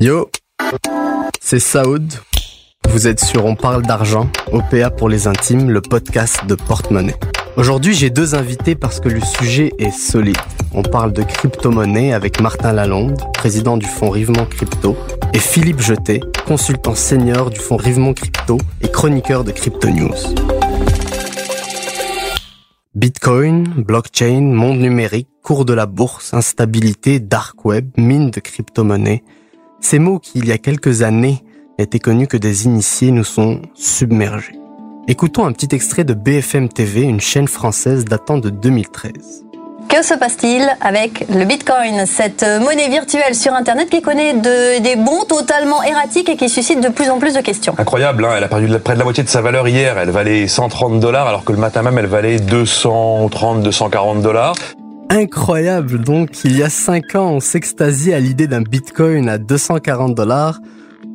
Yo, c'est Saoud. Vous êtes sur On parle d'argent, OPA pour les intimes, le podcast de Porte-Monnaie. Aujourd'hui, j'ai deux invités parce que le sujet est solide. On parle de crypto-monnaie avec Martin Lalonde, président du fonds Rivement Crypto, et Philippe Jeté, consultant senior du fonds Rivement Crypto et chroniqueur de Crypto News. Bitcoin, blockchain, monde numérique, cours de la bourse, instabilité, dark web, mine de crypto-monnaie. Ces mots qui, il y a quelques années, n'étaient connus que des initiés nous sont submergés. Écoutons un petit extrait de BFM TV, une chaîne française datant de 2013. Que se passe-t-il avec le Bitcoin, cette monnaie virtuelle sur Internet qui connaît de- des bons totalement erratiques et qui suscite de plus en plus de questions Incroyable, hein, elle a perdu près de la moitié de sa valeur hier. Elle valait 130 dollars alors que le matin même elle valait 230, 240 dollars. Incroyable donc, il y a 5 ans, on s'extasiait à l'idée d'un bitcoin à 240 dollars.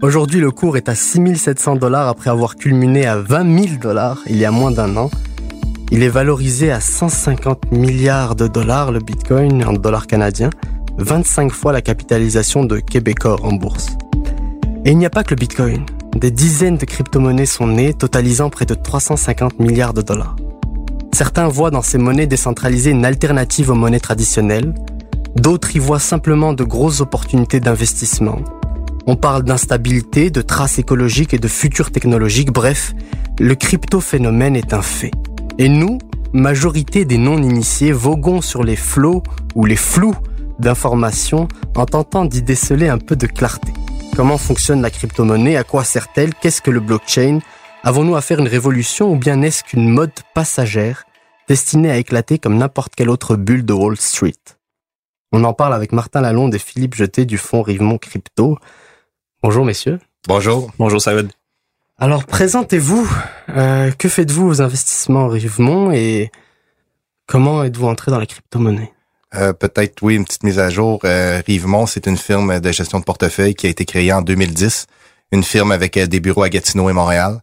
Aujourd'hui, le cours est à 6700 dollars après avoir culminé à 20 000 dollars il y a moins d'un an. Il est valorisé à 150 milliards de dollars le bitcoin en dollars canadiens, 25 fois la capitalisation de Québecor en bourse. Et il n'y a pas que le bitcoin. Des dizaines de crypto-monnaies sont nées, totalisant près de 350 milliards de dollars. Certains voient dans ces monnaies décentralisées une alternative aux monnaies traditionnelles. D'autres y voient simplement de grosses opportunités d'investissement. On parle d'instabilité, de traces écologiques et de futurs technologiques. Bref, le crypto-phénomène est un fait. Et nous, majorité des non-initiés, voguons sur les flots ou les flous d'informations en tentant d'y déceler un peu de clarté. Comment fonctionne la crypto-monnaie? À quoi sert-elle? Qu'est-ce que le blockchain? Avons-nous à faire une révolution ou bien n'est-ce qu'une mode passagère destinée à éclater comme n'importe quelle autre bulle de Wall Street? On en parle avec Martin Lalonde et Philippe Jeté du fonds Rivemont Crypto. Bonjour messieurs. Bonjour. Bonjour, Saoud. Alors présentez-vous, Euh, que faites-vous aux investissements Rivemont et comment êtes-vous entré dans la crypto-monnaie? Euh, Peut-être, oui, une petite mise à jour. Euh, Rivemont, c'est une firme de gestion de portefeuille qui a été créée en 2010. Une firme avec euh, des bureaux à Gatineau et Montréal.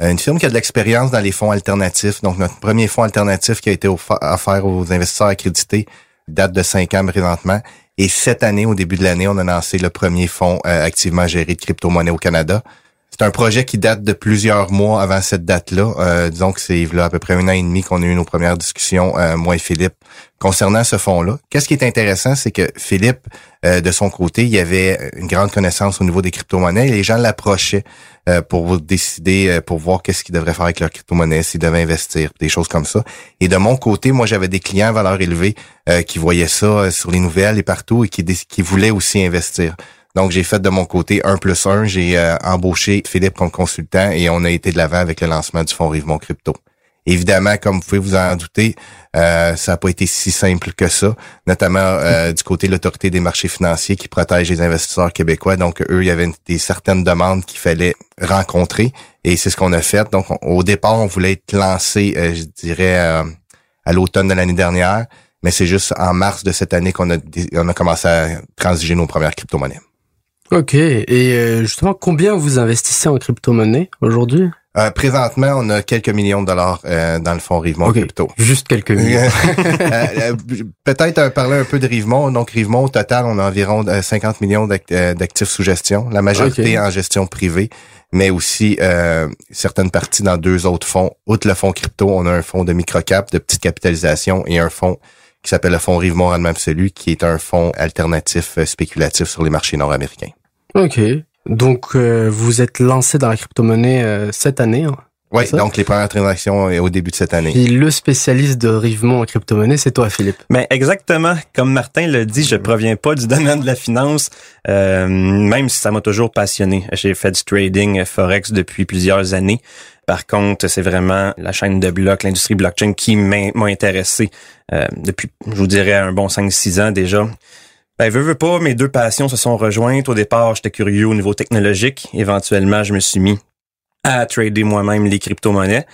Une firme qui a de l'expérience dans les fonds alternatifs. Donc, notre premier fonds alternatif qui a été offert aux investisseurs accrédités date de cinq ans présentement. Et cette année, au début de l'année, on a lancé le premier fonds activement géré de crypto-monnaie au Canada. C'est un projet qui date de plusieurs mois avant cette date-là. Euh, disons que c'est là à peu près un an et demi qu'on a eu nos premières discussions, euh, moi et Philippe, concernant ce fonds-là. Qu'est-ce qui est intéressant, c'est que Philippe, euh, de son côté, il avait une grande connaissance au niveau des crypto-monnaies. et Les gens l'approchaient euh, pour décider, pour voir qu'est-ce qu'ils devraient faire avec leur crypto-monnaie, s'ils devaient investir, des choses comme ça. Et de mon côté, moi, j'avais des clients à valeur élevée qui voyaient ça sur les nouvelles et partout et qui voulaient aussi investir. Donc, j'ai fait de mon côté un plus un. J'ai euh, embauché Philippe comme consultant et on a été de l'avant avec le lancement du fonds Rivemont Crypto. Évidemment, comme vous pouvez vous en douter, euh, ça n'a pas été si simple que ça, notamment euh, du côté de l'autorité des marchés financiers qui protège les investisseurs québécois. Donc, eux, il y avait une- des certaines demandes qu'il fallait rencontrer et c'est ce qu'on a fait. Donc, on- au départ, on voulait être lancé, euh, je dirais, euh, à l'automne de l'année dernière, mais c'est juste en mars de cette année qu'on a, on a commencé à transiger nos premières crypto-monnaies. Ok, et euh, justement, combien vous investissez en crypto-monnaie aujourd'hui? Euh, présentement, on a quelques millions de dollars euh, dans le fonds Rivemont Ok, Crypto. Juste quelques millions. Euh, euh, Peut-être parler un peu de Rivemont. Donc, Rivemont, au total, on a environ euh, 50 millions d'act- d'actifs sous gestion. La majorité en gestion privée, mais aussi euh, certaines parties dans deux autres fonds. Outre le fonds crypto, on a un fonds de microcap, de petite capitalisation, et un fonds qui s'appelle le fonds Rivemont Rendement Absolu, qui est un fonds alternatif spéculatif sur les marchés nord-américains. Ok. Donc, euh, vous êtes lancé dans la crypto-monnaie euh, cette année. hein? Oui, donc les premières transactions euh, au début de cette année. Puis le spécialiste de Rivemont en crypto-monnaie, c'est toi, Philippe. Mais exactement, comme Martin le dit, je proviens pas du domaine de la finance, euh, même si ça m'a toujours passionné. J'ai fait du trading euh, forex depuis plusieurs années. Par contre, c'est vraiment la chaîne de blocs, l'industrie blockchain qui m'a m'a intéressé euh, depuis, je vous dirais, un bon 5-6 ans déjà. Ben, veux, veux pas, mes deux passions se sont rejointes. Au départ, j'étais curieux au niveau technologique. Éventuellement, je me suis mis à trader moi-même les crypto-monnaies.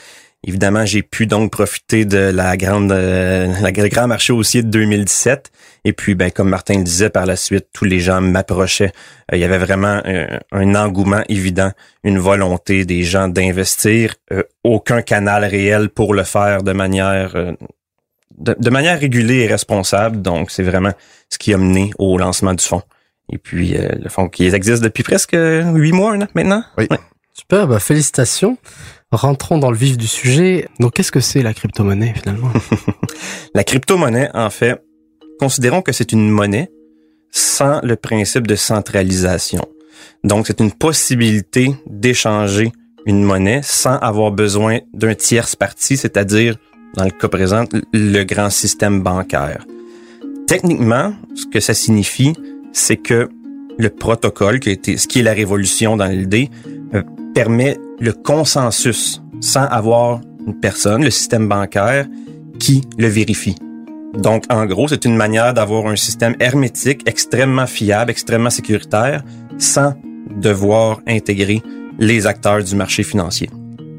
Évidemment, j'ai pu donc profiter de la grande, euh, le grand marché haussier de 2017. Et puis, ben, comme Martin le disait, par la suite, tous les gens m'approchaient. Euh, il y avait vraiment un, engouement évident, une volonté des gens d'investir. Euh, aucun canal réel pour le faire de manière de, manière régulée et responsable. Donc, c'est vraiment ce qui a mené au lancement du fonds. Et puis, le fonds qui existe depuis presque huit mois maintenant. Oui. Super, bah, félicitations. Rentrons dans le vif du sujet. Donc, qu'est-ce que c'est la crypto-monnaie finalement? La crypto-monnaie, en fait, considérons que c'est une monnaie sans le principe de centralisation. Donc, c'est une possibilité d'échanger une monnaie sans avoir besoin d'un tierce parti, c'est-à-dire, dans le cas présent, le grand système bancaire. Techniquement, ce que ça signifie, c'est que le protocole, qui a été, ce qui est la révolution dans l'idée, euh, permet le consensus sans avoir une personne, le système bancaire, qui le vérifie. Donc, en gros, c'est une manière d'avoir un système hermétique, extrêmement fiable, extrêmement sécuritaire, sans devoir intégrer les acteurs du marché financier.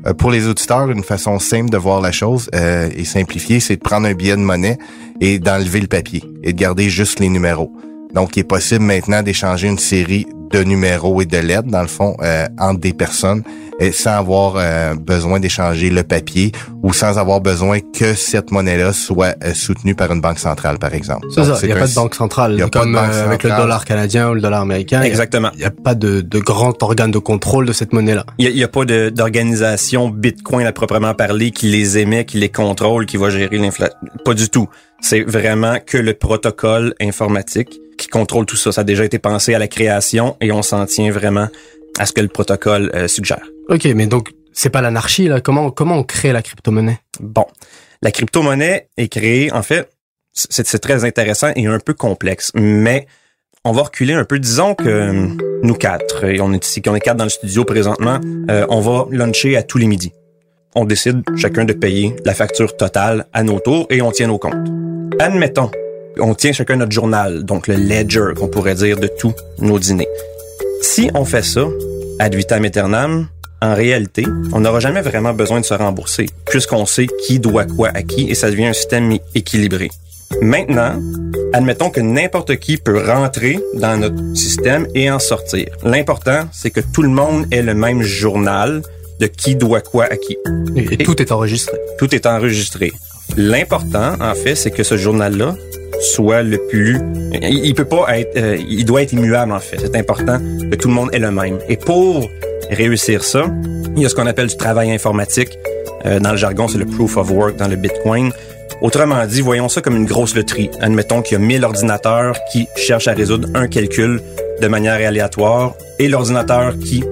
Euh, pour les auditeurs, une façon simple de voir la chose euh, et simplifiée, c'est de prendre un billet de monnaie et d'enlever le papier et de garder juste les numéros. Donc, il est possible maintenant d'échanger une série de numéros et de lettres, dans le fond, euh, entre des personnes, et sans avoir euh, besoin d'échanger le papier ou sans avoir besoin que cette monnaie-là soit euh, soutenue par une banque centrale, par exemple. C'est ça, il n'y a pas de banque centrale, y a comme pas de banque avec le dollar canadien ou le dollar américain. Exactement. Il n'y a, pas de, de, grand organe de contrôle de cette monnaie-là. Il n'y a, a, pas d'organisation Bitcoin à proprement parler qui les émet, qui les contrôle, qui va gérer l'inflation. Pas du tout. C'est vraiment que le protocole informatique qui contrôle tout ça. Ça a déjà été pensé à la création et on s'en tient vraiment à ce que le protocole euh, suggère. Ok, mais donc c'est pas l'anarchie là. Comment comment on crée la crypto-monnaie? Bon, la crypto-monnaie est créée. En fait, c'est très intéressant et un peu complexe, mais on va reculer un peu. Disons que nous quatre, et on est ici, qu'on est quatre dans le studio présentement, euh, on va luncher à tous les midis. On décide chacun de payer la facture totale à nos tours et on tient nos comptes. Admettons on tient chacun notre journal, donc le ledger qu'on pourrait dire de tous nos dîners. Si on fait ça, ad vitam aeternam, en réalité, on n'aura jamais vraiment besoin de se rembourser, puisqu'on sait qui doit quoi à qui et ça devient un système équilibré. Maintenant, admettons que n'importe qui peut rentrer dans notre système et en sortir. L'important, c'est que tout le monde ait le même journal de qui doit quoi à qui. Et, tout est enregistré. Tout est enregistré. L'important, en fait, c'est que ce journal-là soit le plus... Euh, il doit être immuable, en fait. C'est important que tout le monde ait le même. Et pour réussir ça, il y a ce qu'on appelle du travail informatique. Euh, dans le jargon, c'est le proof of work dans le Bitcoin. Autrement dit, voyons ça comme une grosse loterie. Admettons qu'il y a 1000 ordinateurs qui cherchent à résoudre un calcul de manière aléatoire et l'ordinateur qui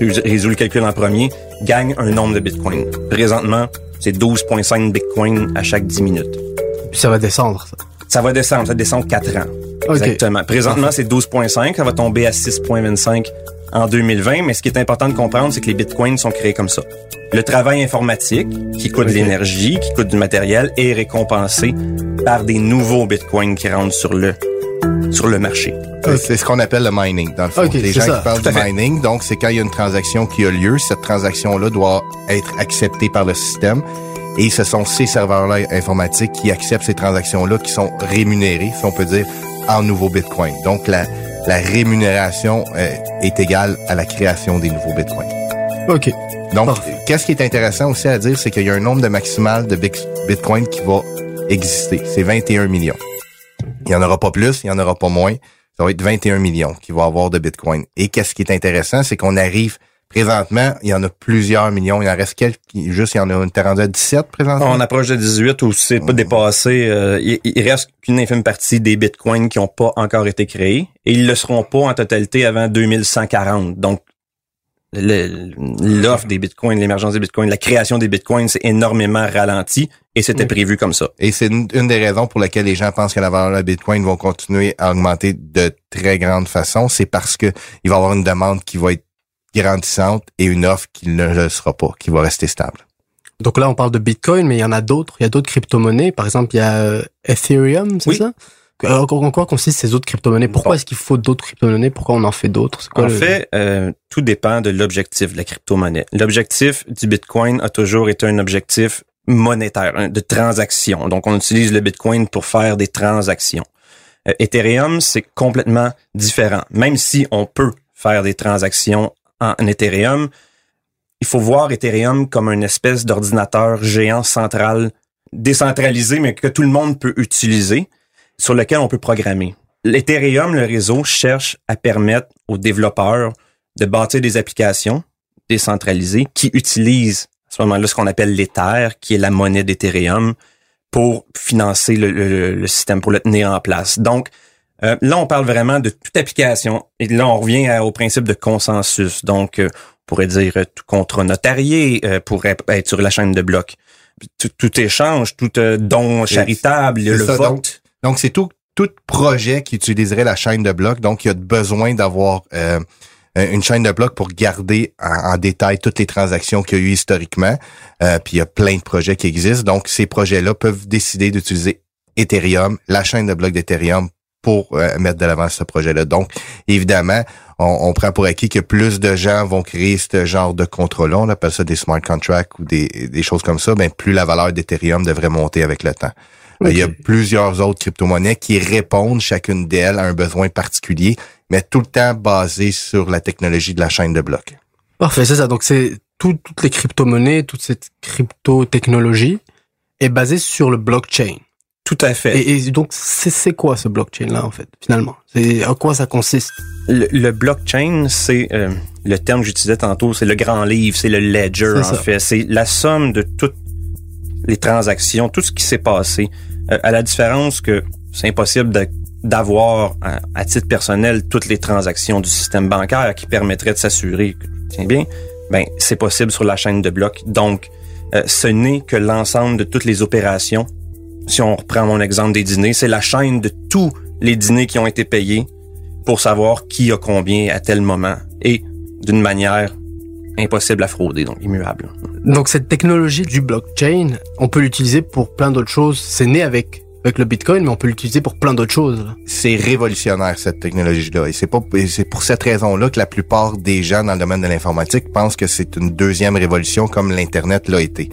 résout le calcul en premier gagne un nombre de Bitcoin. Présentement, c'est 12,5 Bitcoin à chaque 10 minutes. Puis ça va descendre, ça. Ça va descendre, ça descend 4 ans. Exactement. Présentement, c'est 12.5, ça va tomber à 6.25 en 2020, mais ce qui est important de comprendre, c'est que les bitcoins sont créés comme ça. Le travail informatique, qui coûte de l'énergie, qui coûte du matériel, est récompensé par des nouveaux bitcoins qui rentrent sur le, sur le marché. C'est ce qu'on appelle le mining, dans le fond. les gens qui parlent de mining, donc c'est quand il y a une transaction qui a lieu, cette transaction-là doit être acceptée par le système et ce sont ces serveurs-là informatiques qui acceptent ces transactions-là qui sont rémunérés, si on peut dire, en nouveaux bitcoins. Donc, la, la rémunération euh, est égale à la création des nouveaux bitcoins. OK. Donc, qu'est-ce qui est intéressant aussi à dire, c'est qu'il y a un nombre de maximal de bitcoins qui va exister. C'est 21 millions. Il n'y en aura pas plus, il n'y en aura pas moins. Ça va être 21 millions qui vont avoir de bitcoins. Et qu'est-ce qui est intéressant, c'est qu'on arrive Présentement, il y en a plusieurs millions. Il en reste quelques, juste, il y en a, une rendu à 17 présentement? On approche de 18 ou c'est pas dépassé. Euh, il, reste qu'une infime partie des bitcoins qui n'ont pas encore été créés et ils le seront pas en totalité avant 2140. Donc, l'offre des bitcoins, l'émergence des bitcoins, la création des bitcoins, c'est énormément ralenti et c'était prévu comme ça. Et c'est une, des raisons pour lesquelles les gens pensent que la valeur de bitcoin va continuer à augmenter de très grande façon. C'est parce que il va y avoir une demande qui va être grandissante et une offre qui ne le sera pas, qui va rester stable. Donc là, on parle de Bitcoin, mais il y en a d'autres. Il y a d'autres crypto-monnaies. Par exemple, il y a euh, Ethereum, c'est ça? En en quoi consistent ces autres crypto-monnaies? Pourquoi est-ce qu'il faut d'autres crypto-monnaies? Pourquoi on en fait d'autres? En le- fait, euh, tout dépend de l'objectif de la crypto-monnaie. L'objectif du Bitcoin a toujours été un objectif monétaire, hein, de transaction. Donc, on utilise le Bitcoin pour faire des transactions. Euh, Ethereum, c'est complètement différent. Même si on peut faire des transactions en Ethereum, il faut voir Ethereum comme une espèce d'ordinateur géant central décentralisé, mais que tout le monde peut utiliser, sur lequel on peut programmer. L'Ethereum, le réseau, cherche à permettre aux développeurs de bâtir des applications décentralisées qui utilisent à ce moment-là ce qu'on appelle l'Ether, qui est la monnaie d'Ethereum, pour financer le, le- le système, pour le tenir en place. Donc, euh, là, on parle vraiment de toute application. Et là, on revient à- au principe de consensus. Donc, euh, on pourrait dire euh, tout contrat notarié euh, pourrait être sur la chaîne de blocs. Tout, tout échange, tout euh, don charitable, le ça, vote. Donc, c'est tout, tout projet qui utiliserait la chaîne de blocs. Donc, il y a besoin d'avoir euh, une chaîne de blocs pour garder en, en détail toutes les transactions qu'il y a eu historiquement. Euh, puis, il y a plein de projets qui existent. Donc, ces projets-là peuvent décider d'utiliser Ethereum, la chaîne de blocs d'Ethereum, pour euh, mettre de l'avant ce projet-là. Donc, évidemment, on, on prend pour acquis que plus de gens vont créer ce genre de contrat-là, on appelle ça des smart contracts ou des, des choses comme ça, ben plus la valeur d'Ethereum devrait monter avec le temps. Euh, Il y a plusieurs autres crypto-monnaies qui répondent chacune d'elles à un besoin particulier, mais tout le temps basé sur la technologie de la chaîne de blocs. Parfait, c'est ça. Donc c'est tout- toutes les crypto-monnaies, toute cette crypto-technologie est basée sur le blockchain. Tout à fait. Et, et donc c'est quoi ce blockchain-là en fait finalement? C'est en quoi ça consiste? Le, le blockchain, c'est euh, le terme que j'utilisais tantôt, c'est le grand livre, c'est le ledger en ça. fait. C'est la somme de toutes les transactions, tout ce qui s'est passé. Euh, à la différence que c'est impossible d'avoir à, à titre personnel toutes les transactions du système bancaire qui permettrait de s'assurer que tient bien. Ben c'est possible sur la chaîne de blocs. Donc euh, ce n'est que l'ensemble de toutes les opérations. Si on reprend mon exemple des dîners, c'est la chaîne de tous les dîners qui ont été payés pour savoir qui a combien à tel moment et d'une manière impossible à frauder, donc immuable. Donc cette technologie du blockchain, on peut l'utiliser pour plein d'autres choses. C'est né avec avec le Bitcoin, mais on peut l'utiliser pour plein d'autres choses. C'est révolutionnaire cette technologie-là, et c'est pas c'est pour cette raison-là que la plupart des gens dans le domaine de l'informatique pensent que c'est une deuxième révolution comme l'internet l'a été.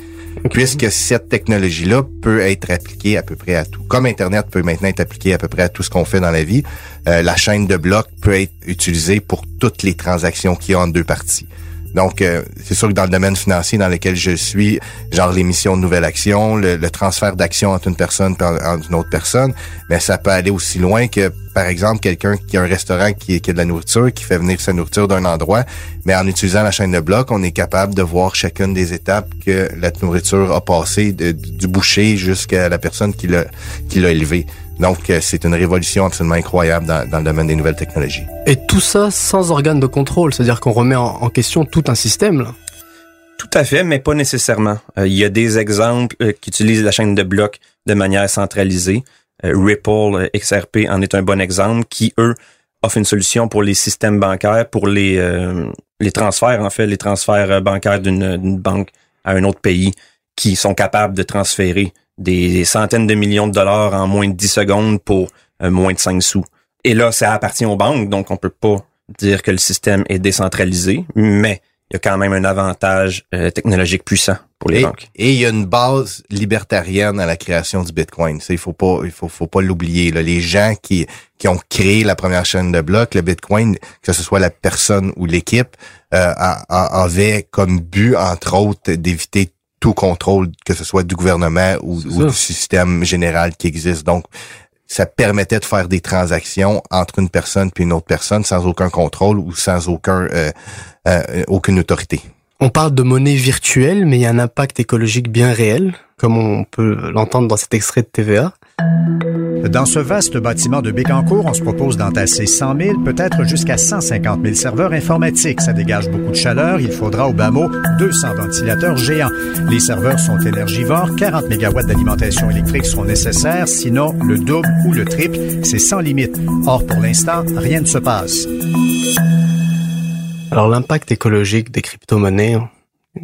Puisque cette technologie-là peut être appliquée à peu près à tout. Comme Internet peut maintenant être appliqué à peu près à tout ce qu'on fait dans la vie, euh, la chaîne de blocs peut être utilisée pour toutes les transactions a en deux parties. Donc, euh, c'est sûr que dans le domaine financier dans lequel je suis, genre l'émission de nouvelles actions, le, transfert d'actions entre une personne et une autre personne, mais ça peut aller aussi loin que, par exemple, quelqu'un qui a un restaurant qui, qui a de la nourriture, qui fait venir sa nourriture d'un endroit, mais en utilisant la chaîne de blocs, on est capable de voir chacune des étapes que la nourriture a passé de- du boucher jusqu'à la personne qui l'a qui l'a élevé. Donc, euh, c'est une révolution absolument incroyable dans, dans le domaine des nouvelles technologies. Et tout ça sans organe de contrôle, c'est-à-dire qu'on remet en, en question tout un système. Là. Tout à fait, mais pas nécessairement. Euh, Il y a des exemples euh, qui utilisent la chaîne de blocs de manière centralisée. Euh, Ripple, euh, XRP en est un bon exemple, qui, eux, offrent une solution pour les systèmes bancaires, pour les, euh, les transferts, en fait, les transferts bancaires d'une d'une banque à un autre pays, qui sont capables de transférer des centaines de millions de dollars en moins de 10 secondes pour euh, moins de 5 sous. Et là, ça appartient aux banques, donc on peut pas dire que le système est décentralisé, mais il y a quand même un avantage euh, technologique puissant pour les et, banques. et il y a une base libertarienne à la création du Bitcoin. Ça, il faut pas, il faut, faut pas l'oublier. Les gens qui, qui ont créé la première chaîne de blocs, le Bitcoin, que ce soit la personne ou l'équipe, euh, avait comme but, entre autres, d'éviter tout contrôle, que ce soit du gouvernement ou, du système général qui existe. Donc, ça permettait de faire des transactions entre une personne puis une autre personne sans aucun contrôle ou sans aucun euh, euh, aucune autorité. On parle de monnaie virtuelle, mais il y a un impact écologique bien réel, comme on peut l'entendre dans cet extrait de TVA. Dans ce vaste bâtiment de Bécancour, on se propose d'entasser 100 000, peut-être jusqu'à 150 000 serveurs informatiques. Ça dégage beaucoup de chaleur. Il faudra au bas mot 200 ventilateurs géants. Les serveurs sont énergivores. 40 mégawatts d'alimentation électrique sont nécessaires. Sinon, le double ou le triple, c'est sans limite. Or, pour l'instant, rien ne se passe. Alors l'impact écologique des crypto-monnaies,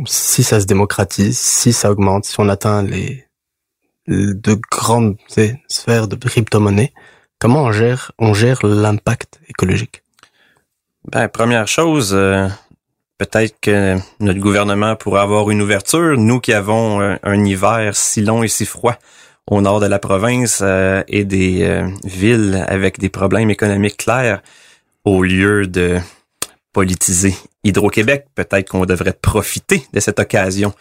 si ça se démocratise, si ça augmente, si on atteint les de grandes sphères de crypto-monnaies, Comment on gère, on gère l'impact écologique? Ben, première chose, euh, peut-être que notre gouvernement pourrait avoir une ouverture. Nous qui avons un, un hiver si long et si froid au nord de la province euh, et des euh, villes avec des problèmes économiques clairs, au lieu de politiser Hydro-Québec, peut-être qu'on devrait profiter de cette occasion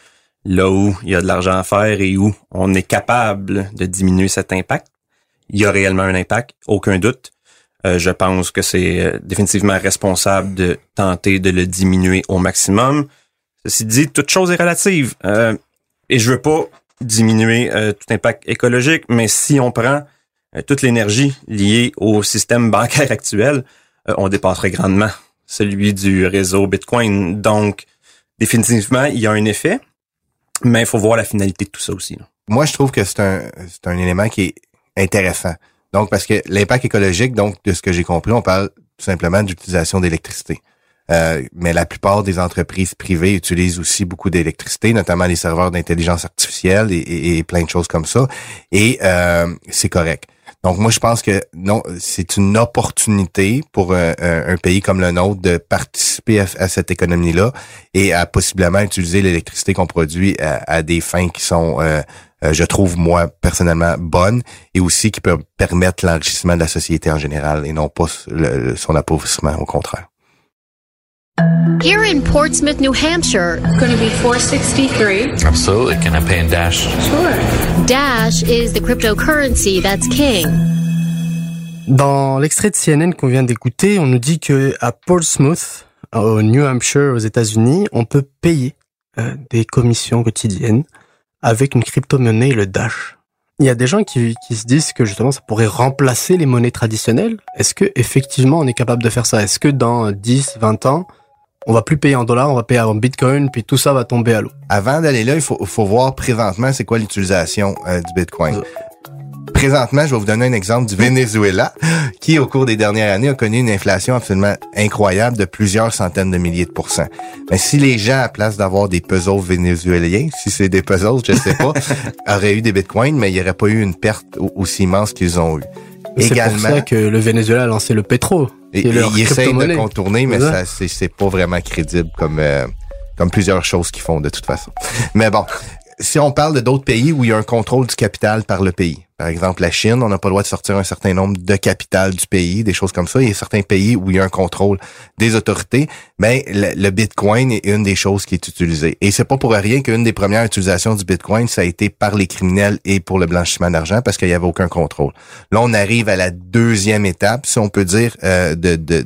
là où il y a de l'argent à faire et où on est capable de diminuer cet impact. Il y a réellement un impact, aucun doute. Euh, je pense que c'est euh, définitivement responsable de tenter de le diminuer au maximum. Ceci dit, toute chose est relative. Euh, et je veux pas diminuer tout impact écologique, mais si on prend toute l'énergie liée au système bancaire actuel, on dépasserait grandement celui du réseau Bitcoin. Donc, définitivement, il y a un effet, mais il faut voir la finalité de tout ça aussi. Là. Moi, je trouve que c'est un, c'est un élément qui est intéressant. Donc, parce que l'impact écologique, donc, de ce que j'ai compris, on parle tout simplement d'utilisation d'électricité. Euh, mais la plupart des entreprises privées utilisent aussi beaucoup d'électricité, notamment les serveurs d'intelligence artificielle et, plein de choses comme ça. Et euh, c'est correct. Donc moi je pense que non, c'est une opportunité pour un, un, pays comme le nôtre de participer à, cette économie-là et à possiblement utiliser l'électricité qu'on produit à, des fins qui sont euh, euh, je trouve moi personnellement bonne et aussi qui peut permettre l'enrichissement de la société en général et non pas son appauvrissement au contraire. Here in Portsmouth, New Hampshire, it's going to be 463. Absolutely. Can I pay in Dash? Sure. Dash is the cryptocurrency that's king. Dans l'extrait de CNN qu'on vient d'écouter, on nous dit que à Portsmouth, au New Hampshire, aux États-Unis, on peut payer euh, des commissions quotidiennes avec une crypto-monnaie, le Dash. Il y a des gens qui, qui se disent que justement ça pourrait remplacer les monnaies traditionnelles. Est-ce que effectivement on est capable de faire ça? Est-ce que dans 10, 20 ans, on va plus payer en dollars, on va payer en bitcoin, puis tout ça va tomber à l'eau. Avant d'aller là, il faut, faut voir présentement c'est quoi l'utilisation euh, du bitcoin. Euh, présentement, je vais vous donner un exemple du Venezuela, qui au cours des dernières années a connu une inflation absolument incroyable de plusieurs centaines de milliers de pourcents. Mais si les gens, à place d'avoir des puzzles vénézuéliens, si c'est des puzzles, je sais pas, auraient eu des bitcoins, mais il n'y aurait pas eu une perte aussi immense qu'ils ont eu. C'est pour ça que le Venezuela a lancé le pétro. Et, ils essayent de contourner, mais ça, c'est pas vraiment crédible comme euh, comme plusieurs choses qu'ils font de toute façon. Mais bon, si on parle de d'autres pays où il y a un contrôle du capital par le pays, par exemple la Chine, on n'a pas le droit de sortir un certain nombre de capital du pays, des choses comme ça. Il y a certains pays où il y a un contrôle des autorités, mais le, Bitcoin est une des choses qui est utilisée. Et c'est pas pour rien qu'une des premières utilisations du Bitcoin, ça a été par les criminels et pour le blanchiment d'argent parce qu'il y avait aucun contrôle. Là, on arrive à la deuxième étape, si on peut dire, euh, de, de,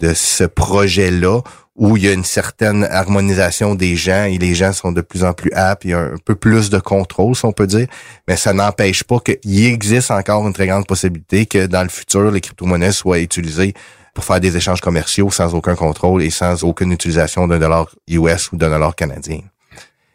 de ce projet-là où il y a une certaine harmonisation des gens et les gens sont de plus en plus aptes, il y a un peu plus de contrôle, si on peut dire, mais ça n'empêche pas qu'il existe encore une très grande possibilité que dans le futur, les crypto-monnaies soient utilisées pour faire des échanges commerciaux sans aucun contrôle et sans aucune utilisation d'un dollar US ou d'un dollar canadien.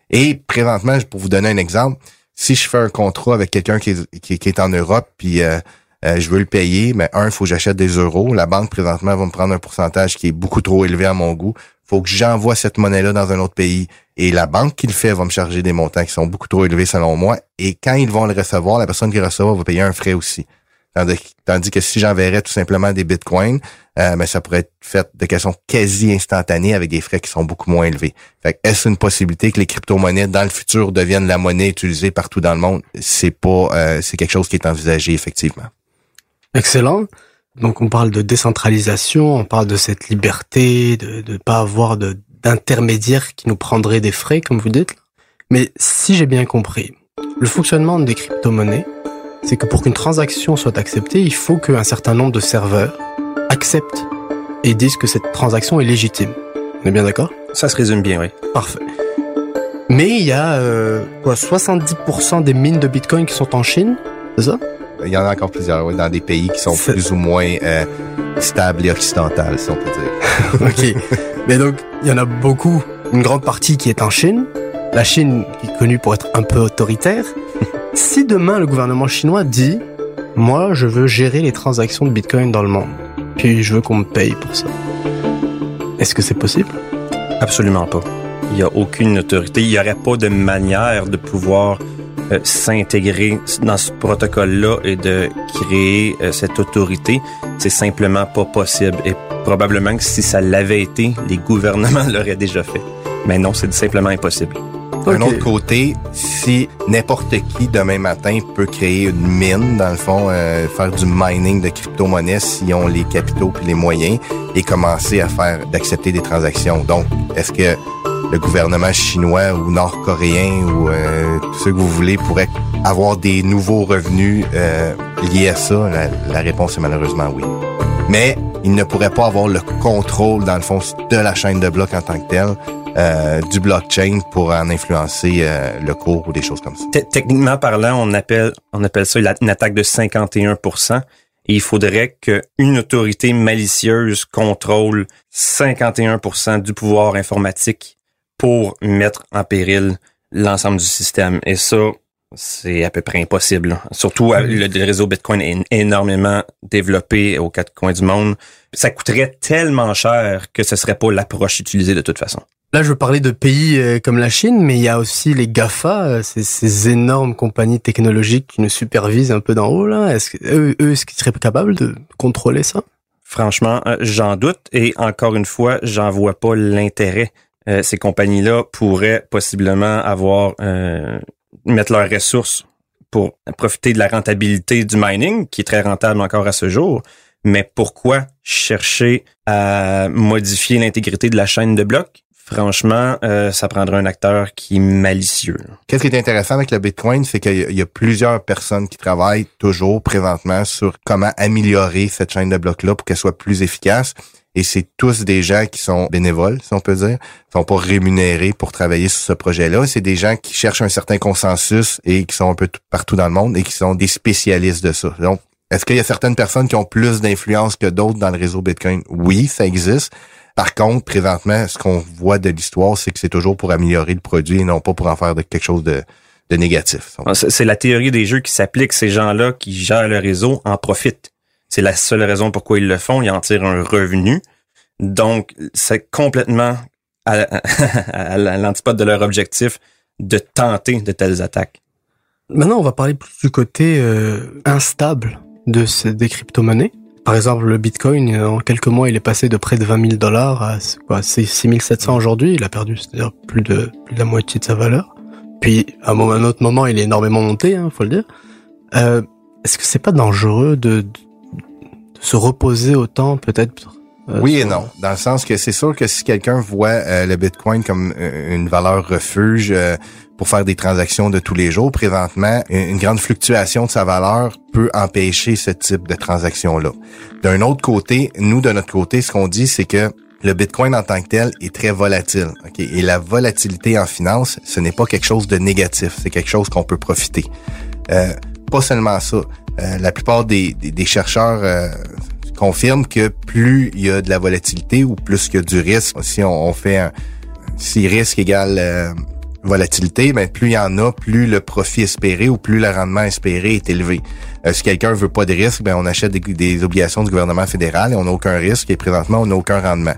Et présentement, pour vous donner un exemple, si je fais un contrat avec quelqu'un qui, est en Europe, puis euh, euh, je veux le payer, mais un, il faut que j'achète des euros. La banque, présentement, va me prendre un pourcentage qui est beaucoup trop élevé à mon goût. faut que j'envoie cette monnaie-là dans un autre pays. Et la banque qui le fait va me charger des montants qui sont beaucoup trop élevés selon moi. Et quand ils vont le recevoir, la personne qui le recevra va payer un frais aussi. Tandis, que si j'enverrais tout simplement des bitcoins, euh, mais ça pourrait être fait de façon quasi instantanée avec des frais qui sont beaucoup moins élevés. est-ce une possibilité que les crypto-monnaies dans le futur deviennent la monnaie utilisée partout dans le monde? C'est pas, euh, c'est quelque chose qui est envisagé effectivement. Excellent. Donc on parle de décentralisation, on parle de cette liberté, de ne pas avoir de d'intermédiaires qui nous prendraient des frais, comme vous dites. Mais si j'ai bien compris, le fonctionnement des crypto-monnaies, c'est que pour qu'une transaction soit acceptée, il faut qu'un certain nombre de serveurs acceptent et disent que cette transaction est légitime. On est bien d'accord? Ça se résume bien, oui. Parfait. Mais il y a euh, quoi, 70% des mines de Bitcoin qui sont en Chine, c'est ça? Il y en a encore plusieurs, oui, dans des pays qui sont plus ou moins euh, stables et occidentales, si on peut dire. OK. Mais donc, il y en a beaucoup, une grande partie qui est en Chine. La Chine est connue pour être un peu autoritaire. si demain le gouvernement chinois dit, moi, je veux gérer les transactions de Bitcoin dans le monde, puis je veux qu'on me paye pour ça. Est-ce que c'est possible? Absolument pas. Il n'y a aucune autorité. Il n'y aurait pas de manière de pouvoir euh, s'intégrer dans ce protocole-là et de créer euh, cette autorité, c'est simplement pas possible. Et probablement que si ça l'avait été, les gouvernements l'auraient déjà fait. Mais non, c'est simplement impossible. D'un Ok. autre côté, si n'importe qui demain matin peut créer une mine, dans le fond, euh, faire du mining de crypto-monnaies s'ils ont les capitaux puis les moyens et commencer à faire d'accepter des transactions. Donc, est-ce que le gouvernement chinois ou nord-coréen ou euh, tout ce que vous voulez pourrait avoir des nouveaux revenus euh, liés à ça? La, réponse est malheureusement oui. Mais il ne pourrait pas avoir le contrôle, dans le fond, de la chaîne de blocs en tant que telle, euh, du blockchain pour en influencer euh, le cours ou des choses comme ça. Te- Techniquement parlant, on appelle, on appelle ça une attaque de 51 et il faudrait qu'une autorité malicieuse contrôle 51% du pouvoir informatique pour mettre en péril l'ensemble du système. Et ça, c'est à peu près impossible. Surtout, euh, le, le réseau Bitcoin est énormément développé aux quatre coins du monde. Ça coûterait tellement cher que ce serait pas l'approche utilisée de toute façon. Là, je veux parler de pays euh, comme la Chine, mais il y a aussi les GAFA, euh, ces, ces énormes compagnies technologiques qui nous supervisent un peu d'en haut. Là, est-ce que eux, eux, est-ce qu'ils seraient capables de contrôler ça? Franchement, j'en doute et encore une fois, j'en vois pas l'intérêt. Euh, ces compagnies-là pourraient possiblement avoir euh, mettre leurs ressources pour profiter de la rentabilité du mining, qui est très rentable encore à ce jour. Mais pourquoi chercher à modifier l'intégrité de la chaîne de blocs? Franchement, euh, ça prendrait un acteur qui est malicieux. Qu'est-ce qui est intéressant avec le Bitcoin, c'est qu'il y y a plusieurs personnes qui travaillent toujours présentement sur comment améliorer cette chaîne de blocs-là pour qu'elle soit plus efficace. Et c'est tous des gens qui sont bénévoles, si on peut dire, qui sont pas rémunérés pour travailler sur ce projet-là. C'est des gens qui cherchent un certain consensus et qui sont un peu tout- partout dans le monde et qui sont des spécialistes de ça. Donc, est-ce qu'il y a certaines personnes qui ont plus d'influence que d'autres dans le réseau Bitcoin? Oui, ça existe. Par contre, présentement, ce qu'on voit de l'histoire, c'est que c'est toujours pour améliorer le produit et non pas pour en faire quelque chose de, négatif. C'est c'est la théorie des jeux qui s'applique. Ces gens-là qui gèrent le réseau en profitent. C'est la seule raison pourquoi ils le font. Ils en tirent un revenu. Donc, c'est complètement à, l'antipode de leur objectif de tenter de telles attaques. Maintenant, on va parler plus du côté euh, instable de ces, des crypto-monnaies. Par exemple, le Bitcoin, euh, en quelques mois, il est passé de près de 20 000 dollars à quoi, c'est 6 700 aujourd'hui. Il a perdu, c'est-à-dire plus de, plus de la moitié de sa valeur. Puis, à un, autre moment, il est énormément monté, hein, faut le dire. Euh, Est-ce que c'est pas dangereux de se reposer autant, peut-être euh, Oui et non, dans le sens que c'est sûr que si quelqu'un voit euh, le Bitcoin comme euh, une valeur refuge euh, pour faire des transactions de tous les jours, présentement, une grande fluctuation de sa valeur peut empêcher ce type de transaction-là. D'un autre côté, nous, de notre côté, ce qu'on dit, c'est que le Bitcoin en tant que tel est très volatile. ok? Et la volatilité en finance, ce n'est pas quelque chose de négatif, c'est quelque chose qu'on peut profiter. Euh, pas seulement ça. Euh, la plupart des, chercheurs euh, confirment que plus il y a de la volatilité ou plus qu'il y a du risque, si on, on fait un si risque égale euh, volatilité, ben plus il y en a, plus le profit espéré ou plus le rendement espéré est élevé. Euh, si quelqu'un veut pas de risque, ben on achète des, des obligations du gouvernement fédéral et on n'a aucun risque et présentement on n'a aucun rendement.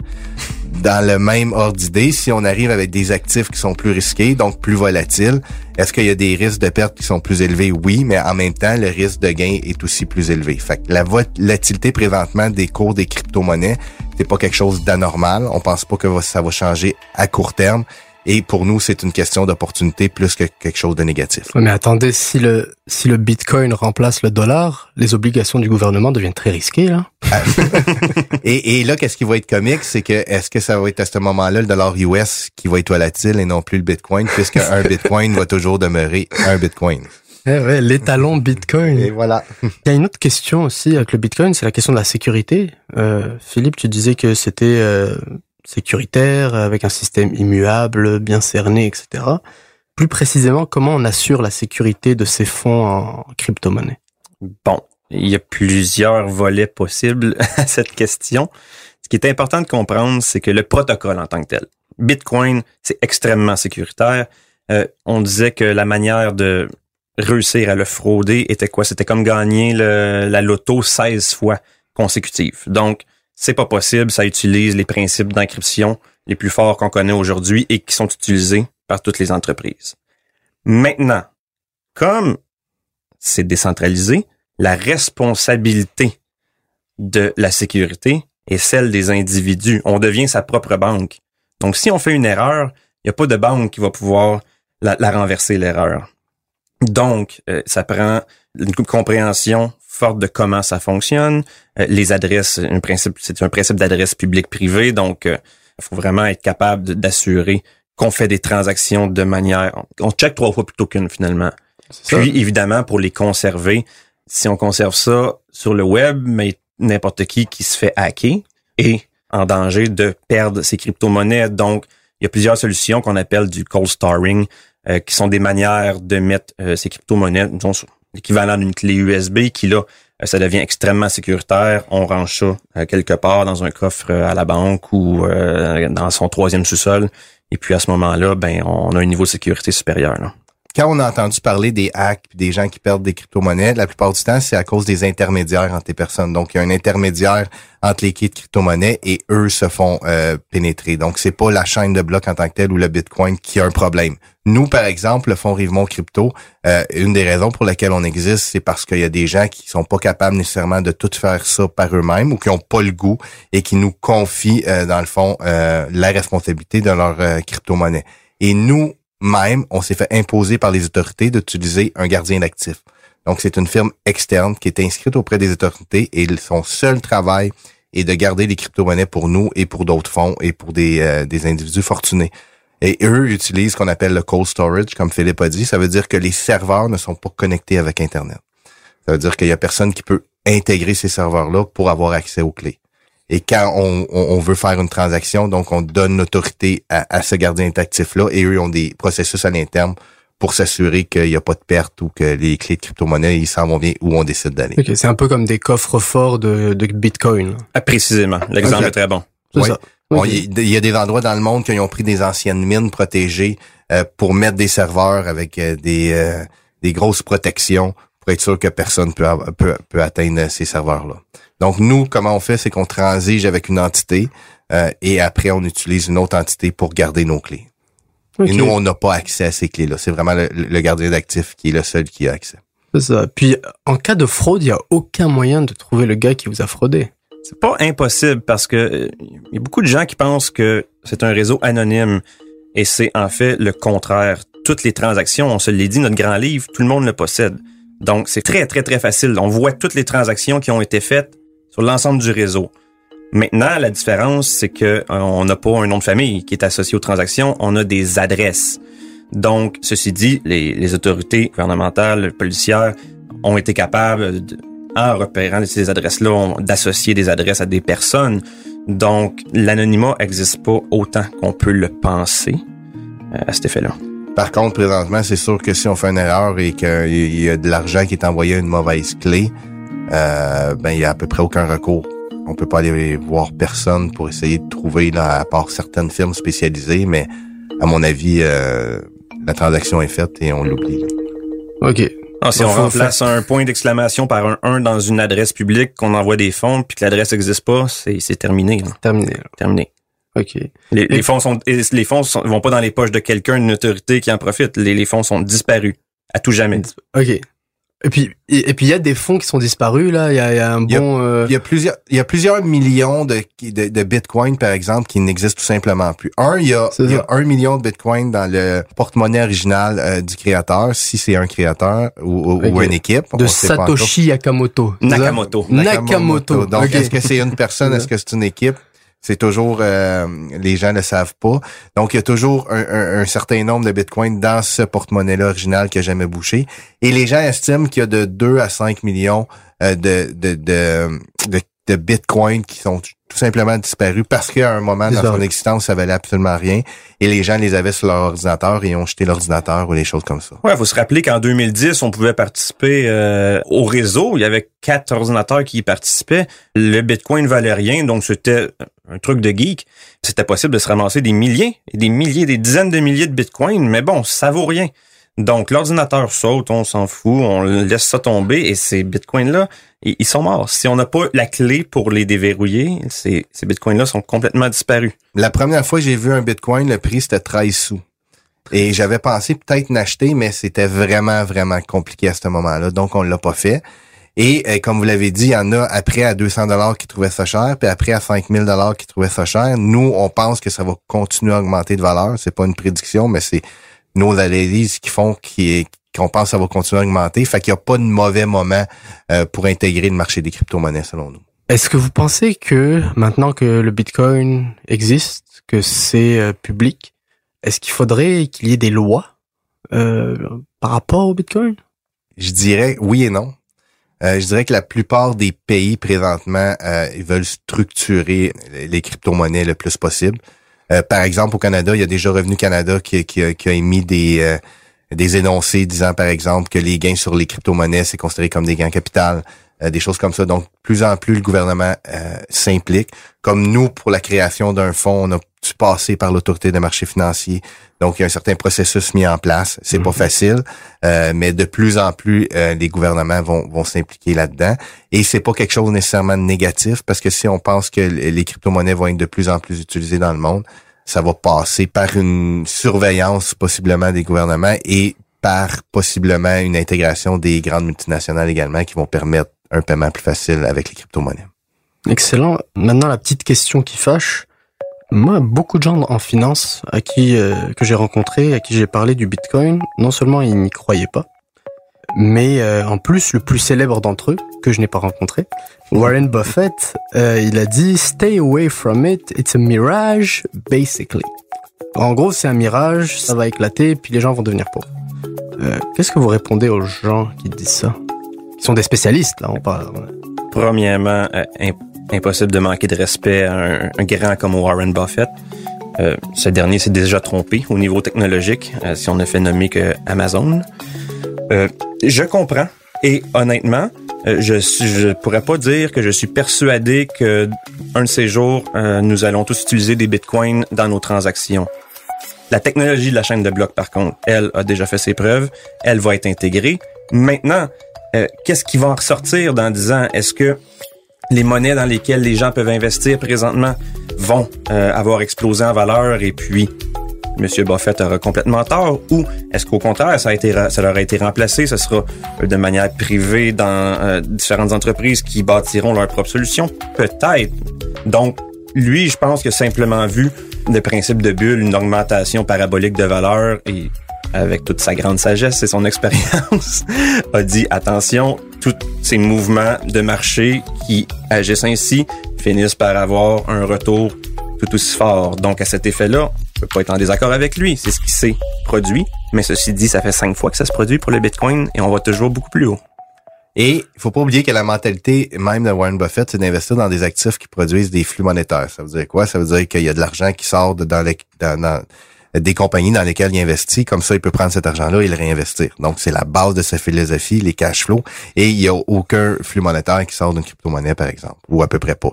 Dans le même ordre d'idée, si on arrive avec des actifs qui sont plus risqués, donc plus volatiles, est-ce qu'il y a des risques de perte qui sont plus élevés? Oui, mais en même temps, le risque de gain est aussi plus élevé. Fait que la volatilité présentement des cours des crypto-monnaies, c'est pas quelque chose d'anormal. On pense pas que ça va changer à court terme. Et pour nous, c'est une question d'opportunité plus que quelque chose de négatif. Ouais, mais attendez, si le, si le Bitcoin remplace le dollar, les obligations du gouvernement deviennent très risquées, là. Et, et là, qu'est-ce qui va être comique, c'est que est-ce que ça va être à ce moment-là le dollar US qui va être volatile et non plus le Bitcoin, puisque un Bitcoin va toujours demeurer un Bitcoin? Eh ouais, l'étalon Bitcoin. Et voilà. Il y a une autre question aussi avec le Bitcoin, c'est la question de la sécurité. Euh, Philippe, tu disais que c'était euh, sécuritaire, avec un système immuable, bien cerné, etc. Plus précisément, comment on assure la sécurité de ces fonds en crypto-monnaie? Bon, il y a plusieurs volets possibles à cette question. Ce qui est important de comprendre, c'est que le protocole en tant que tel, Bitcoin, c'est extrêmement sécuritaire. Euh, on disait que la manière de réussir à le frauder était quoi? C'était comme gagner le- la loto 16 fois consécutives. Donc, c'est pas possible. Ça utilise les principes d'encryption les plus forts qu'on connaît aujourd'hui et qui sont utilisés par toutes les entreprises. Maintenant, comme c'est décentralisé, la responsabilité de la sécurité est celle des individus. On devient sa propre banque. Donc, si on fait une erreur, il n'y a pas de banque qui va pouvoir la, renverser, l'erreur. Donc, euh, ça prend une compréhension forte de comment ça fonctionne. Euh, les adresses, un principe, c'est un principe d'adresse publique-privée, donc il faut vraiment être capable d'assurer qu'on fait des transactions de manière... On check trois fois plutôt qu'une, finalement. Puis, évidemment, pour les conserver, si on conserve ça sur le web, mais n'importe qui qui se fait hacker est en danger de perdre ses crypto-monnaies. Donc, il y a plusieurs solutions qu'on appelle du cold storing, euh, qui sont des manières de mettre euh, ces crypto-monnaies, disons, l'équivalent d'une clé USB, qui là, euh, ça devient extrêmement sécuritaire. On range ça quelque part dans un coffre à la banque ou dans son troisième sous-sol. Et puis à ce moment-là, ben, on a un niveau de sécurité supérieur. Quand on a entendu parler des hacks des gens qui perdent des crypto-monnaies, la plupart du temps, c'est à cause des intermédiaires entre les personnes. Donc, il y a un intermédiaire entre les kits de crypto-monnaies et eux se font euh, pénétrer. Donc, c'est pas la chaîne de blocs en tant que telle ou le Bitcoin qui a un problème. Nous, par exemple, le fonds Rivemont Crypto, euh, une des raisons pour lesquelles on existe, c'est parce qu'il y a des gens qui sont pas capables nécessairement de tout faire ça par eux-mêmes ou qui ont pas le goût et qui nous confient, euh, dans le fond, la responsabilité de leur crypto-monnaie. Et nous, même, on s'est fait imposer par les autorités d'utiliser un gardien d'actifs. Donc, c'est une firme externe qui est inscrite auprès des autorités et son seul travail est de garder les crypto-monnaies pour nous et pour d'autres fonds et pour des, euh, des individus fortunés. Et eux utilisent ce qu'on appelle le cold storage, comme Philippe a dit. Ça veut dire que les serveurs ne sont pas connectés avec Internet. Ça veut dire qu'il y a personne qui peut intégrer ces serveurs-là pour avoir accès aux clés. Et quand on, veut faire une transaction, donc on donne l'autorité à, ce gardien d'actifs-là et eux ont des processus à l'interne pour s'assurer qu'il n'y a pas de perte ou que les clés de crypto-monnaie, ils s'en vont bien où on décide d'aller. Ok, c'est un peu comme des coffres forts de, Bitcoin. Ah, précisément. L'exemple est très bon. Oui. il y a des endroits dans le monde qui ont pris des anciennes mines protégées euh, pour mettre des serveurs avec euh, des, euh, des grosses protections pour être sûr que personne peut, peut, peut atteindre ces serveurs-là. Donc, nous, comment on fait, c'est qu'on transige avec une entité euh, et après, on utilise une autre entité pour garder nos clés. Et nous, on n'a pas accès à ces clés-là. C'est vraiment le, gardien d'actifs qui est le seul qui a accès. C'est ça. Puis, en cas de fraude, il n'y a aucun moyen de trouver le gars qui vous a fraudé. C'est pas impossible parce que il euh, y a beaucoup de gens qui pensent que c'est un réseau anonyme et c'est en fait le contraire. Toutes les transactions, on se l'est dit, notre grand livre, tout le monde le possède. Donc, c'est très, très, très facile. On voit toutes les transactions qui ont été faites sur l'ensemble du réseau. Maintenant, la différence, c'est que euh, on n'a pas un nom de famille qui est associé aux transactions, on a des adresses. Donc, ceci dit, les, autorités gouvernementales, policières ont été capables, en repérant ces adresses-là, d'associer des adresses à des personnes. Donc, l'anonymat n'existe pas autant qu'on peut le penser euh, à cet effet-là. Par contre, présentement, c'est sûr que si on fait une erreur et qu'il y a de l'argent qui est envoyé à une mauvaise clé, euh, ben il y a à peu près aucun recours. On peut pas aller voir personne pour essayer de trouver là, à part certaines firmes spécialisées, mais à mon avis, euh, la transaction est faite et on l'oublie. OK. Ah, si on remplace un point d'exclamation par un 1 dans une adresse publique, qu'on envoie des fonds, puis que l'adresse n'existe pas, c'est terminé. Terminé. Terminé. OK. Les, fonds sont les fonds sont, vont pas dans les poches de quelqu'un, une autorité qui en profite. Les, les fonds sont disparus à tout jamais. OK. Et puis, et, puis il y a des fonds qui sont disparus là. Il y a, y a, un bon. Euh, il y a plusieurs, il y a plusieurs millions de, de, de bitcoin par exemple qui n'existent tout simplement plus. Un, il y a, il y a un million de bitcoin dans le porte-monnaie original euh, du créateur, si c'est un créateur ou, ou une équipe. De Satoshi Nakamoto. Nakamoto. Nakamoto. Donc, est-ce que c'est une personne? Est-ce que c'est une équipe? C'est toujours, euh, les gens ne savent pas. Donc, il y a toujours un, certain nombre de bitcoins dans ce porte-monnaie-là original qui a jamais bouché. Et les gens estiment qu'il y a de 2 à 5 millions euh, de, de, de bitcoins qui sont tout simplement disparu parce qu'à un moment dans son existence, ça valait absolument rien et les gens les avaient sur leur ordinateur et ont jeté l'ordinateur ou des choses comme ça. Ouais, faut se rappeler qu'en 2010, on pouvait participer euh, au réseau. Il y avait quatre ordinateurs qui y participaient. Le Bitcoin ne valait rien, donc c'était un truc de geek. C'était possible de se ramasser des milliers et des milliers, des dizaines de milliers de Bitcoin, mais bon, ça vaut rien. Donc, l'ordinateur saute, on s'en fout, on laisse ça tomber et ces bitcoins-là, ils sont morts. Si on n'a pas la clé pour les déverrouiller, ces, bitcoins-là sont complètement disparus. La première fois que j'ai vu un bitcoin, le prix c'était 13 sous. Et j'avais pensé peut-être n'acheter, mais c'était vraiment, vraiment compliqué à ce moment-là. Donc, on l'a pas fait. Et euh, comme vous l'avez dit, il y en a après à 200 dollars qui trouvaient ça cher, puis après à 5000 dollars qui trouvaient ça cher. Nous, on pense que ça va continuer à augmenter de valeur. C'est pas une prédiction, mais c'est nos analyses qui font qu'on pense que ça va continuer à augmenter. Fait qu'il n'y a pas de mauvais moment euh, pour intégrer le marché des crypto-monnaies, selon nous. Est-ce que vous pensez que maintenant que le Bitcoin existe, que c'est euh, public, est-ce qu'il faudrait qu'il y ait des lois euh, par rapport au Bitcoin? Je dirais oui et non. Euh, je dirais que la plupart des pays présentement euh, ils veulent structurer les crypto-monnaies le plus possible. Euh, par exemple, au Canada, il y a déjà Revenu Canada qui, a, émis des, des énoncés disant, par exemple, que les gains sur les crypto-monnaies, c'est considéré comme des gains capital, des choses comme ça. Donc, plus en plus, le gouvernement s'implique. Comme nous, pour la création d'un fonds, on a dû passer par l'autorité des marchés financiers. Donc, il y a un certain processus mis en place. C'est pas mhm. facile, euh, mais de plus en plus, euh, les gouvernements vont, vont s'impliquer là-dedans. Et c'est pas quelque chose nécessairement négatif, parce que si on pense que les crypto-monnaies vont être de plus en plus utilisées dans le monde, ça va passer par une surveillance possiblement des gouvernements et par possiblement une intégration des grandes multinationales également qui vont permettre un paiement plus facile avec les crypto-monnaies. Excellent. Maintenant, la petite question qui fâche. Moi, beaucoup de gens en finance à qui euh, que j'ai rencontré, à qui j'ai parlé du Bitcoin, non seulement ils n'y croyaient pas, mais euh, en plus le plus célèbre d'entre eux que je n'ai pas rencontré, Warren Buffett, euh, il a dit "Stay away from it, it's a mirage, basically." En gros, c'est un mirage, ça va éclater, puis les gens vont devenir pauvres. Qu'est-ce que vous répondez aux gens qui disent ça? Sont des spécialistes là, on parle. Premièrement, impossible de manquer de respect à un, grand comme Warren Buffett. Euh, ce dernier s'est déjà trompé au niveau technologique, euh, si on ne fait nommer que Amazon. Euh, je comprends et honnêtement, euh, je je pourrais pas dire que je suis persuadé que un de ces jours nous allons tous utiliser des bitcoins dans nos transactions. La technologie de la chaîne de blocs, par contre, elle a déjà fait ses preuves, elle va être intégrée. Maintenant, qu'est-ce qui va en ressortir dans 10 ans? Est-ce que les monnaies dans lesquelles les gens peuvent investir présentement vont euh, avoir explosé en valeur et puis M. Buffett aura complètement tort? Ou est-ce qu'au contraire ça a été ça leur a été remplacé ce sera euh, de manière privée dans euh, différentes entreprises qui bâtiront leur propre solution? Peut-être. Donc lui je pense que simplement vu le principe de bulle une augmentation parabolique de valeur et avec toute sa grande sagesse et son expérience, a dit attention, tous ces mouvements de marché qui agissent ainsi finissent par avoir un retour tout aussi fort. Donc à cet effet-là, je peux pas être en désaccord avec lui. C'est ce qui s'est produit. Mais ceci dit, ça fait cinq fois que ça se produit pour le Bitcoin et on va toujours beaucoup plus haut. Et il faut pas oublier que la mentalité même de Warren Buffett, c'est d'investir dans des actifs qui produisent des flux monétaires. Ça veut dire quoi? Ça veut dire qu'il y a de l'argent qui sort de, dans, les, dans des compagnies dans lesquelles il investit. Comme ça, il peut prendre cet argent-là et le réinvestir. Donc, c'est la base de sa philosophie, les cash flows. Et il y a aucun flux monétaire qui sort d'une crypto-monnaie, par exemple, ou à peu près pas.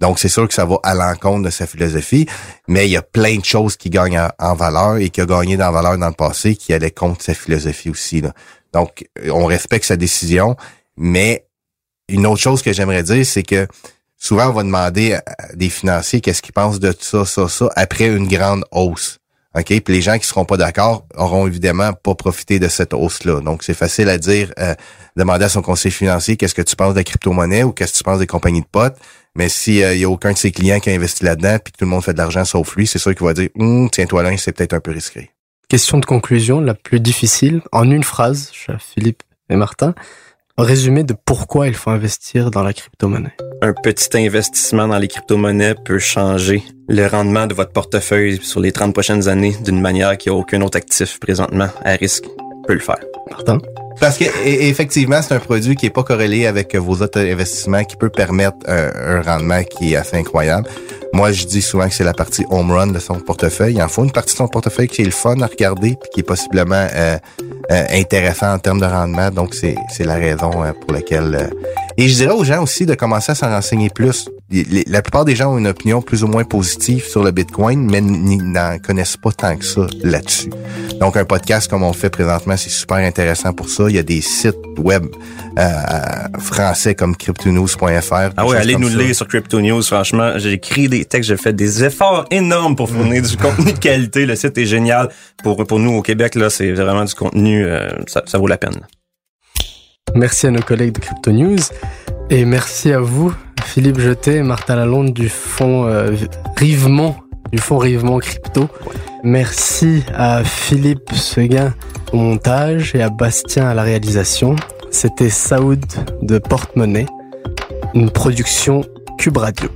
Donc, c'est sûr que ça va à l'encontre de sa philosophie, mais il y a plein de choses qui gagnent en valeur et qui a gagné la valeur dans le passé qui allaient contre sa philosophie aussi. Là. Donc, on respecte sa décision, mais une autre chose que j'aimerais dire, c'est que souvent, on va demander à des financiers qu'est-ce qu'ils pensent de ça, ça, ça, après une grande hausse. OK? Puis les gens qui seront pas d'accord auront évidemment pas profité de cette hausse-là. Donc, c'est facile à dire, euh, demander à son conseiller financier qu'est-ce que tu penses de la crypto-monnaie ou qu'est-ce que tu penses des compagnies de potes. Mais s'il euh, y a aucun de ses clients qui a investi là-dedans puis tout le monde fait de l'argent sauf lui, c'est sûr qu'il va dire, hum, tiens-toi là, c'est peut-être un peu risqué. Question de conclusion, la plus difficile, en une phrase, Philippe et Martin résumé de pourquoi il faut investir dans la crypto-monnaie. Un petit investissement dans les crypto-monnaies peut changer le rendement de votre portefeuille sur les 30 prochaines années d'une manière qu'il n'y a aucun autre actif présentement à risque peut le faire. Martin? Parce que effectivement, c'est un produit qui est pas corrélé avec vos autres investissements, qui peut permettre un, rendement qui est assez incroyable. Moi, je dis souvent que c'est la partie home run de son portefeuille. Il en faut une partie de son portefeuille qui est le fun à regarder, puis qui est possiblement euh, euh, intéressant en termes de rendement. Donc, c'est la raison euh, pour laquelle. Et je dirais aux gens aussi de commencer à s'en renseigner plus. La plupart des gens ont une opinion plus ou moins positive sur le Bitcoin, mais n'en connaissent pas tant que ça là-dessus. Donc, un podcast comme on fait présentement, c'est super intéressant pour ça. Il y a des sites web euh, français comme cryptonews.fr. Ah oui, allez nous lire sur Crypto News. Franchement, j'ai écrit des textes, j'ai fait des efforts énormes pour fournir du contenu de qualité. Le site est génial. Pour, pour nous au Québec, là, c'est vraiment du contenu, euh, ça, ça vaut la peine. Merci à nos collègues de Crypto News et merci à vous, Philippe Jeté et Martha Lalonde du fonds euh, Rivement, du fonds Rivement Crypto. Merci à Philippe Seguin au montage et à Bastien à la réalisation. C'était Saoud de Porte-Monnaie, une production Cube Radio.